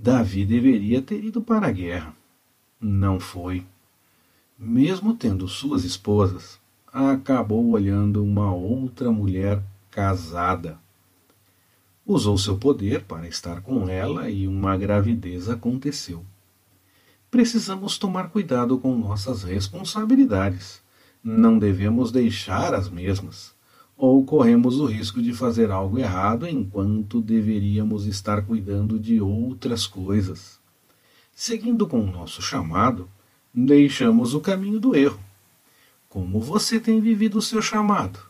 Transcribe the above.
Davi deveria ter ido para a guerra. Não foi. Mesmo tendo suas esposas, acabou olhando uma outra mulher casada. Usou seu poder para estar com ela e uma gravidez aconteceu. Precisamos tomar cuidado com nossas responsabilidades. Não devemos deixar as mesmas ou corremos o risco de fazer algo errado enquanto deveríamos estar cuidando de outras coisas. Seguindo com o nosso chamado, deixamos o caminho do erro. Como você tem vivido o seu chamado?